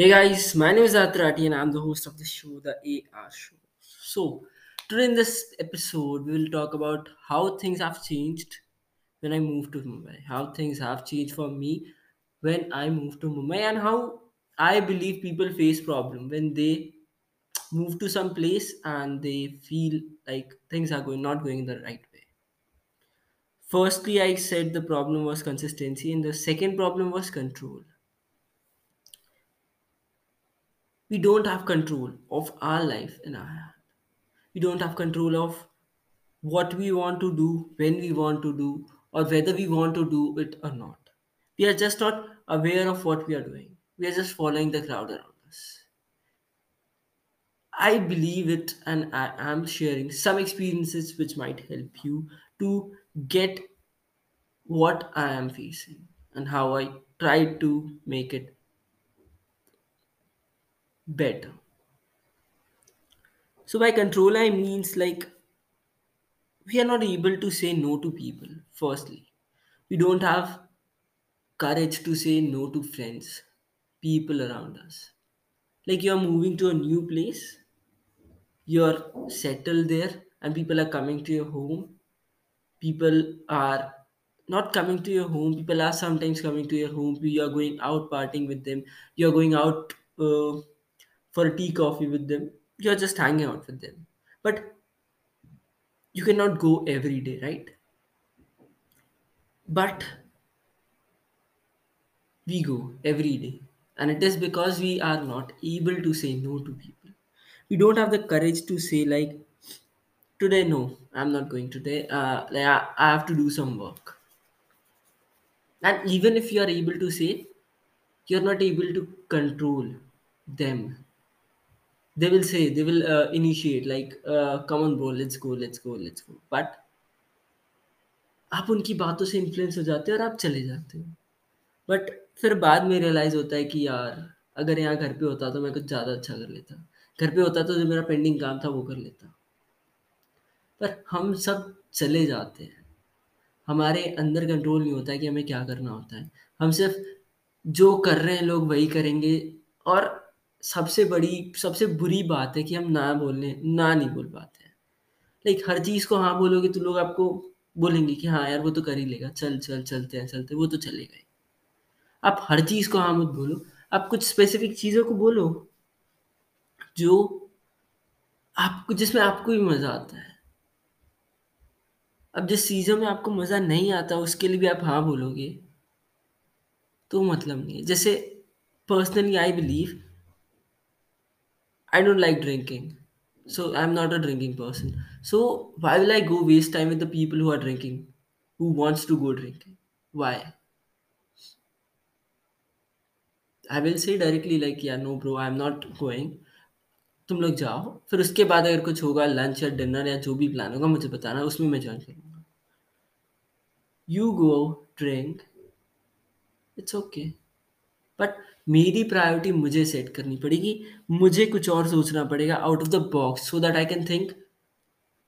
Hey guys, my name is Atrati and I'm the host of the show, The AR Show. So, today in this episode, we will talk about how things have changed when I moved to Mumbai, how things have changed for me when I moved to Mumbai, and how I believe people face problem when they move to some place and they feel like things are going not going the right way. Firstly, I said the problem was consistency, and the second problem was control. We don't have control of our life in our hand we don't have control of what we want to do, when we want to do, or whether we want to do it or not. We are just not aware of what we are doing. We are just following the crowd around us. I believe it, and I am sharing some experiences which might help you to get what I am facing and how I try to make it better. So, by control, I means like we are not able to say no to people, firstly. We don't have courage to say no to friends, people around us. Like you're moving to a new place, you're settled there, and people are coming to your home. People are not coming to your home, people are sometimes coming to your home. You're going out partying with them, you're going out uh, for a tea coffee with them, you're just hanging out with them. But you cannot go every day, right? But we go every day. And it is because we are not able to say no to people. We don't have the courage to say, like, today, no, I'm not going today. Uh, like, I, I have to do some work. And even if you are able to say, you're not able to control them. They will say, they will uh, initiate, like, uh, come on, bro, let's go, let's go, let's go. But आप उनकी बातों से influence हो जाते हो और आप चले जाते हो। बट फिर बाद में रियलाइज़ होता है कि यार अगर यहाँ घर पे होता तो मैं कुछ ज़्यादा अच्छा कर लेता। घर पे होता तो जो मेरा पेंडिंग काम था वो कर लेता। पर हम सब चले जाते हैं। हमारे अंदर कंट्रोल नहीं होता है कि हमें क्या करना होता है। हम सिर्फ़ जो कर रहे हैं लोग वही करेंगे और सबसे बड़ी, सबसे बुरी बात है कि हम ना बोलने, ना नहीं बोल पाते हैं। लाइक हर चीज़ को हाँ बोलोगे तो लोग आपको बोलेंगे कि हाँ यार वो तो कर ही लेगा, चल चल, चलते हैं, चलते वो तो चलेगा ही। आप हर चीज़ को हाँ मत बोलो, आप कुछ स्पेसिफिक चीज़ों को बोलो, जो आपको, जिसमें आपको भी मज़ा आता है। अब जिस चीज़ों में आपको मज़ा नहीं आता, उसके लिए भी आप हाँ बोलोगे तो मतलब नहीं है। जैसे personally I believe I don't like drinking so i'm not a drinking person so why will i go waste time with the people who are drinking who wants to go drinking why i will say directly like yeah no bro i'm not going तुम लोग जाओ फिर उसके बाद अगर कुछ होगा lunch या डिनर या जो भी प्लान होगा मुझे बताना उसमें मैं ज्वाइन करूँगा you go drink it's okay but मेरी प्रायोरिटी मुझे सेट करनी पड़ेगी, मुझे कुछ और सोचना पड़ेगा out of the box so that I can think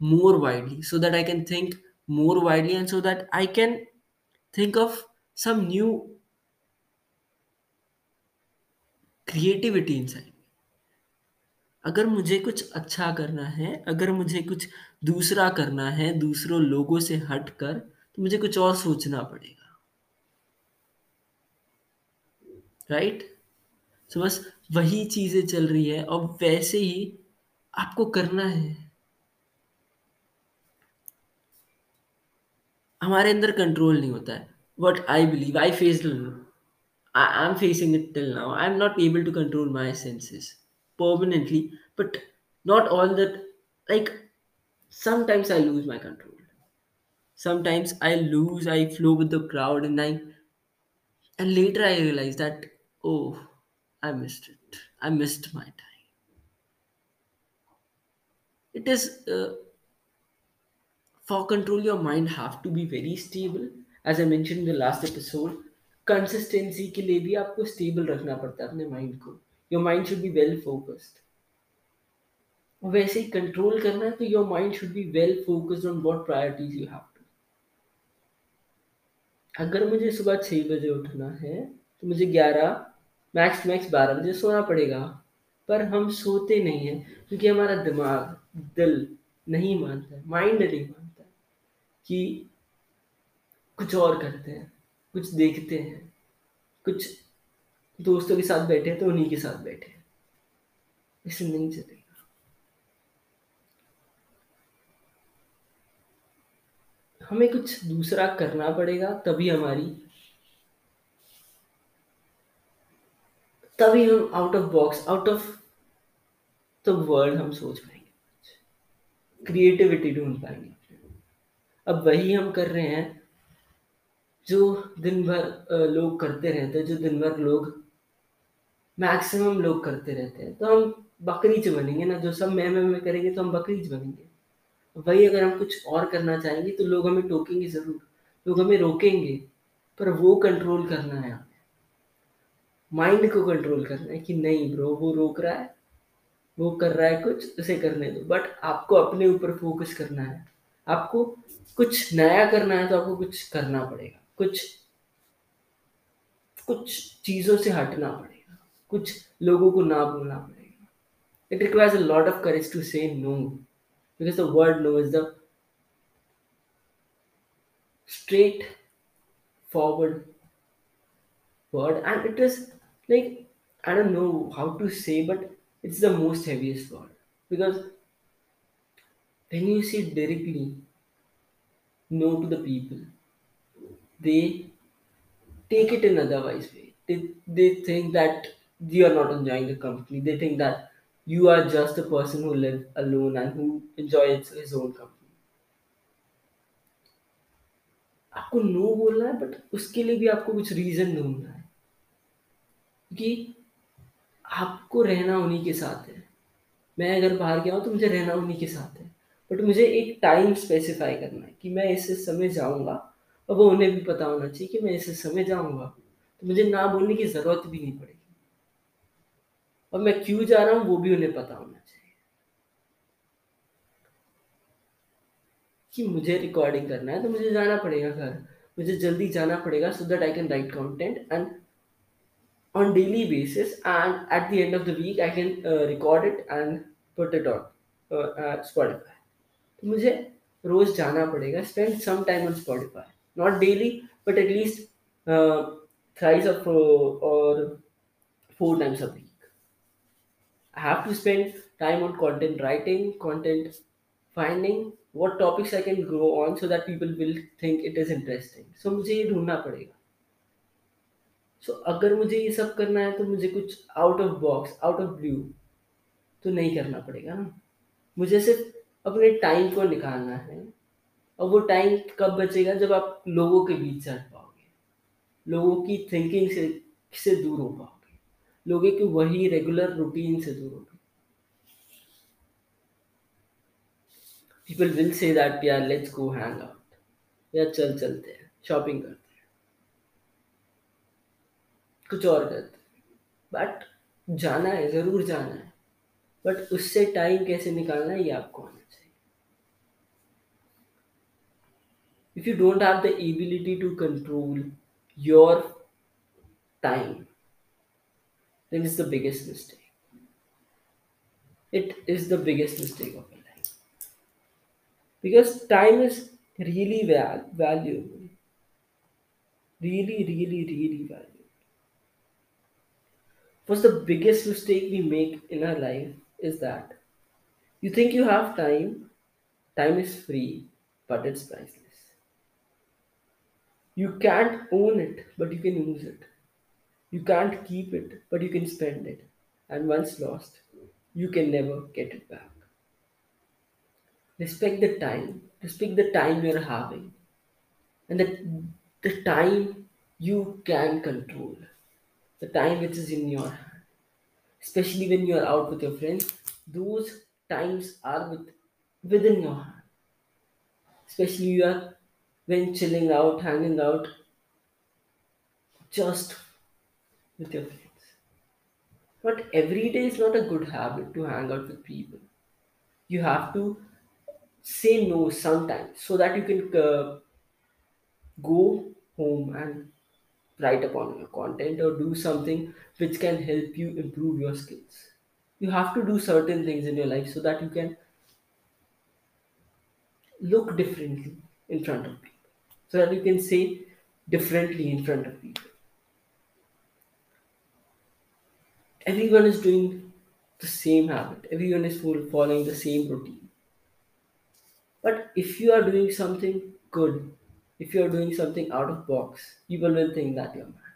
more widely, so that I can think more widely and so that I can think of some new creativity inside. अगर मुझे कुछ अच्छा करना है, अगर मुझे कुछ दूसरा करना है, दूसरों लोगों से हट कर तो मुझे कुछ और सोचना पड़ेगा राइट सो बस वही चीज़ें चल रही है और वैसे ही आपको करना है। हमारे अंदर कंट्रोल नहीं होता है। What I believe I face I am facing it till now I am not able to control my senses permanently but not all that like sometimes I lose my control sometimes I lose I flow with the crowd and I and later I realise that oh i missed it i missed my time it is uh, for control your mind have to be very stable as i mentioned in the last episode consistency के लिए भी आपको stable रखना पड़ता है अपने mind को your mind should be well focused वैसे ही कंट्रोल करना है तो your mind should be well focused on what priorities you have to अगर मुझे सुबह छः बजे उठना है तो मुझे ग्यारह मैक्स मैक्स बारह बजे सोना पड़ेगा। पर हम सोते नहीं हैं, क्योंकि हमारा दिमाग, दिल नहीं मानता है माइंड नहीं मानता कि कुछ और करते हैं, कुछ देखते हैं, कुछ दोस्तों के साथ बैठे हैं तो उन्हीं के साथ बैठे हैं। ऐसे नहीं चलेगा। हमें कुछ दूसरा करना पड़ेगा, तभी हमारी तभी हम out of box out of the world हम सोच पाएँगे क्रिएटिविटी ढूंढ पाएँगे अब वही हम कर रहे हैं, जो दिन भर लोग करते रहते हैं, जो दिन भर लोग मैक्सिमम लोग करते रहते हैं तो हम बकरीच बनेंगे ना, जो सब मैं मैं करेंगे तो हम बकरीच बनेंगे। वही अगर हम कुछ और करना चाहेंगे तो लोग हमें टोकेंगे ज़रूर, लोग हमें रोकेंगे, पर वो कंट्रोल करना है माइंड को कंट्रोल करना है कि नहीं ब्रो वो रोक रहा है, वो कर रहा है कुछ, उसे करने दो। बट आपको अपने ऊपर फोकस करना है। आपको कुछ नया करना है तो आपको कुछ करना पड़ेगा। कुछ कुछ चीज़ों से हटना पड़ेगा। कुछ लोगों को ना बोलना पड़ेगा। It requires a lot of courage to say no because the word no is the straight forward word and it is like i don't know how to say but it's the most heaviest word because when you say directly no to the people they take it in otherwise way they, they think that you are not enjoying the company they think that you are just a person who lives alone and who enjoys his own company आपको no बोलना है but उसके लिए भी आपको कुछ reason ढूंढना है क्योंकि आपको रहना उन्हीं के साथ है। मैं अगर बाहर गया हूँ तो मुझे रहना उन्हीं के साथ है। बट मुझे एक टाइम स्पेसिफाई करना है कि मैं इस समय जाऊँगा और वो उन्हें भी पता होना चाहिए कि मैं इस समय जाऊँगा। तो मुझे ना बोलने की ज़रूरत भी नहीं पड़ेगी। और मैं क्यों जा रहा हूँ वो भी उन्हें पता होना चाहिए। कि मुझे रिकॉर्डिंग करना है तो मुझे जाना पड़ेगा घर। मुझे जल्दी जाना पड़ेगा so that I can write content and on daily basis and at the end of the week I can uh, record it and put it on uh, uh, Spotify. तो मुझे रोज जाना पड़ेगा spend some time on Spotify not daily but at least uh, thrice or, or four times a week. I have to spend time on content writing, content finding, what topics I can grow on so that people will think it is interesting. So मुझे ये ढूंढना पड़ेगा so अगर मुझे ये सब करना है तो मुझे कुछ out of box out of blue तो नहीं करना पड़ेगा ना। मुझे सिर्फ़ अपने टाइम को निकालना है, और वो टाइम कब बचेगा? जब आप लोगों के बीच हट पाओगे। लोगों की थिंकिंग से से दूर हो पाओगे। लोगों के वही रेगुलर रूटीन से दूर होगे पीपल विल से दैट यार लेट्स गो हैंग आउट या चल चलते हैं शॉपिंग करते हैं। कुछ और गलत। बट जाना है, ज़रूर जाना है। बट उससे टाइम कैसे निकालना है, ये आपको आना चाहिए। If you don't have the ability to control your time then is the biggest mistake it is the biggest mistake of because time is really valuable really really really valuable What's the biggest mistake we make in our life is that you think you have time, time is free, but it's priceless. You can't own it, but you can use it. You can't keep it, but you can spend it. And once lost, you can never get it back. Respect the time, respect the time you're having, and the, the time you can control, the time which is in your especially when you are out with your friends those times are with, within your hand especially you are when chilling out hanging out just with your friends. But every day is not a good habit to hang out with people. You have to say no sometimes so that you can uh, go home and write upon your content or do something which can help you improve your skills. You have to do certain things in your life so that you can look differently in front of people. So that you can say differently in front of people. Everyone is doing the same habit. Everyone is following the same routine. But if you are doing something good if you are doing something out of box people will think that you're mad.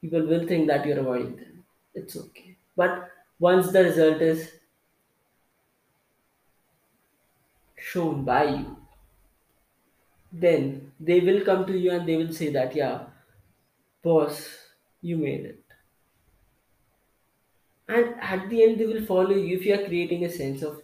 People will think that you're avoiding them. It's okay. But once the result is shown by you then they will come to you and they will say that yeah boss you made it. And at the end they will follow you if you are creating a sense of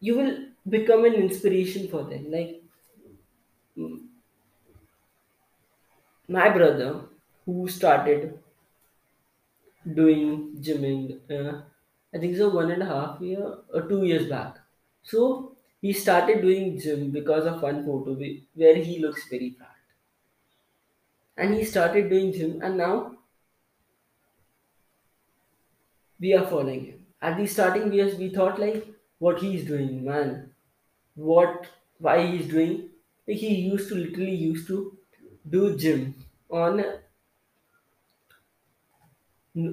you will become an inspiration for them. Like my brother who started doing gymming uh, i think so one and a half year or two years back. So he started doing gym because of one photo whe- where he looks very fat. And he started doing gym and now we are following him. At the starting years we thought like what he's doing man. What why he's doing. Like he used to literally used to do gym on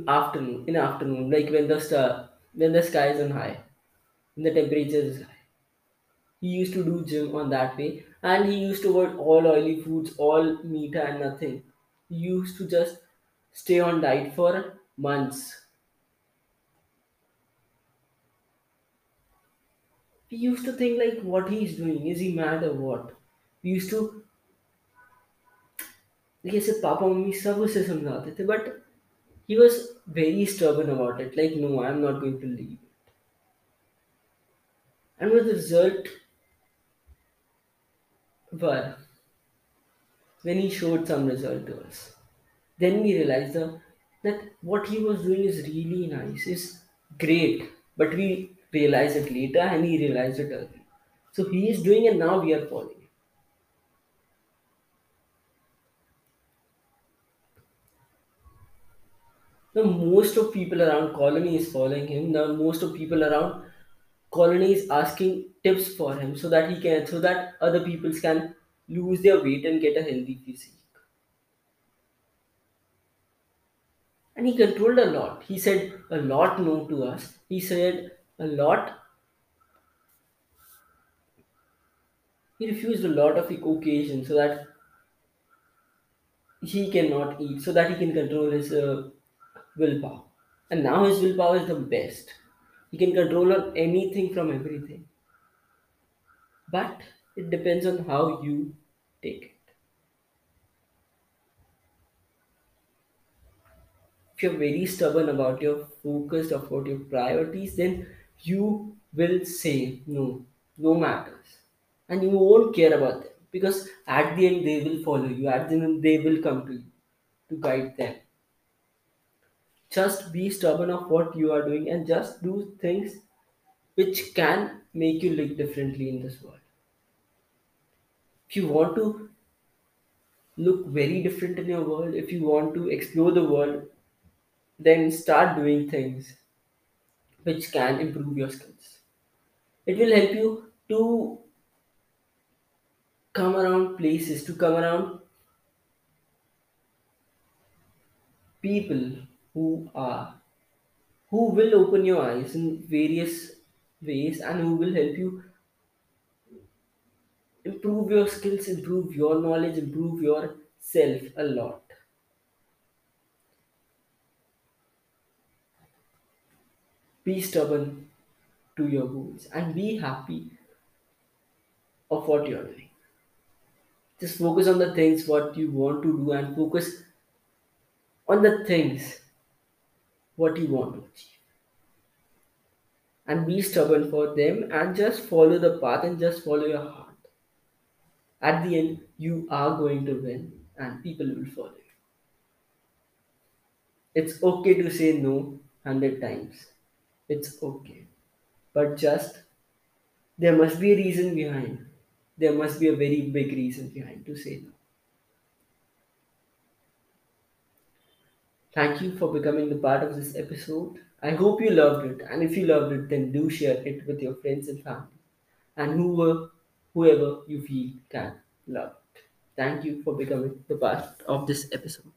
afternoon in afternoon like when the star when the sky is on high when the temperature is high. He used to do gym on that way and he used to avoid all oily foods all meat and nothing. He used to just stay on diet for months. We used to think like what he's doing is he mad or what? We used to like I said papa mummy सब उसे समझाते थे but he was very stubborn about it like no i'm not going to leave and with the result were when he showed some result to us then we realized the, that what he was doing is really nice is great but we realized it later and he realized it early so he is doing and now we are following The most of people around colony is following him. The most of people around colony is asking tips for him so that he can so that other peoples can lose their weight and get a healthy physique. And he controlled a lot. He said a lot no to us. He said a lot. He refused a lot of occasions so that he cannot eat so that he can control his uh, willpower. And now his willpower is the best. He can control on anything from everything. But it depends on how you take it. If you're very stubborn about your focus about your priorities then you will say no. No matters. And you won't care about them. Because at the end they will follow you. At the end they will come to you to guide them just be stubborn of what you are doing and just do things which can make you look differently in this world. If you want to look very different in your world if you want to explore the world then start doing things which can improve your skills. It will help you to come around places to come around people who are who will open your eyes in various ways and who will help you improve your skills improve your knowledge improve yourself a lot. Be stubborn to your goals and be happy of what you're doing. Just focus on the things what you want to do and focus on the things what you want to achieve. And be stubborn for them and just follow the path and just follow your heart. At the end you are going to win and people will follow you. It's okay to say no 100 times. It's okay. But just there must be a reason behind. There must be a very big reason behind to say no Thank you for becoming the part of this episode. I hope you loved it, and if you loved it, then do share it with your friends and family, and whoever, whoever you feel can love it. Thank you for becoming the part of this episode.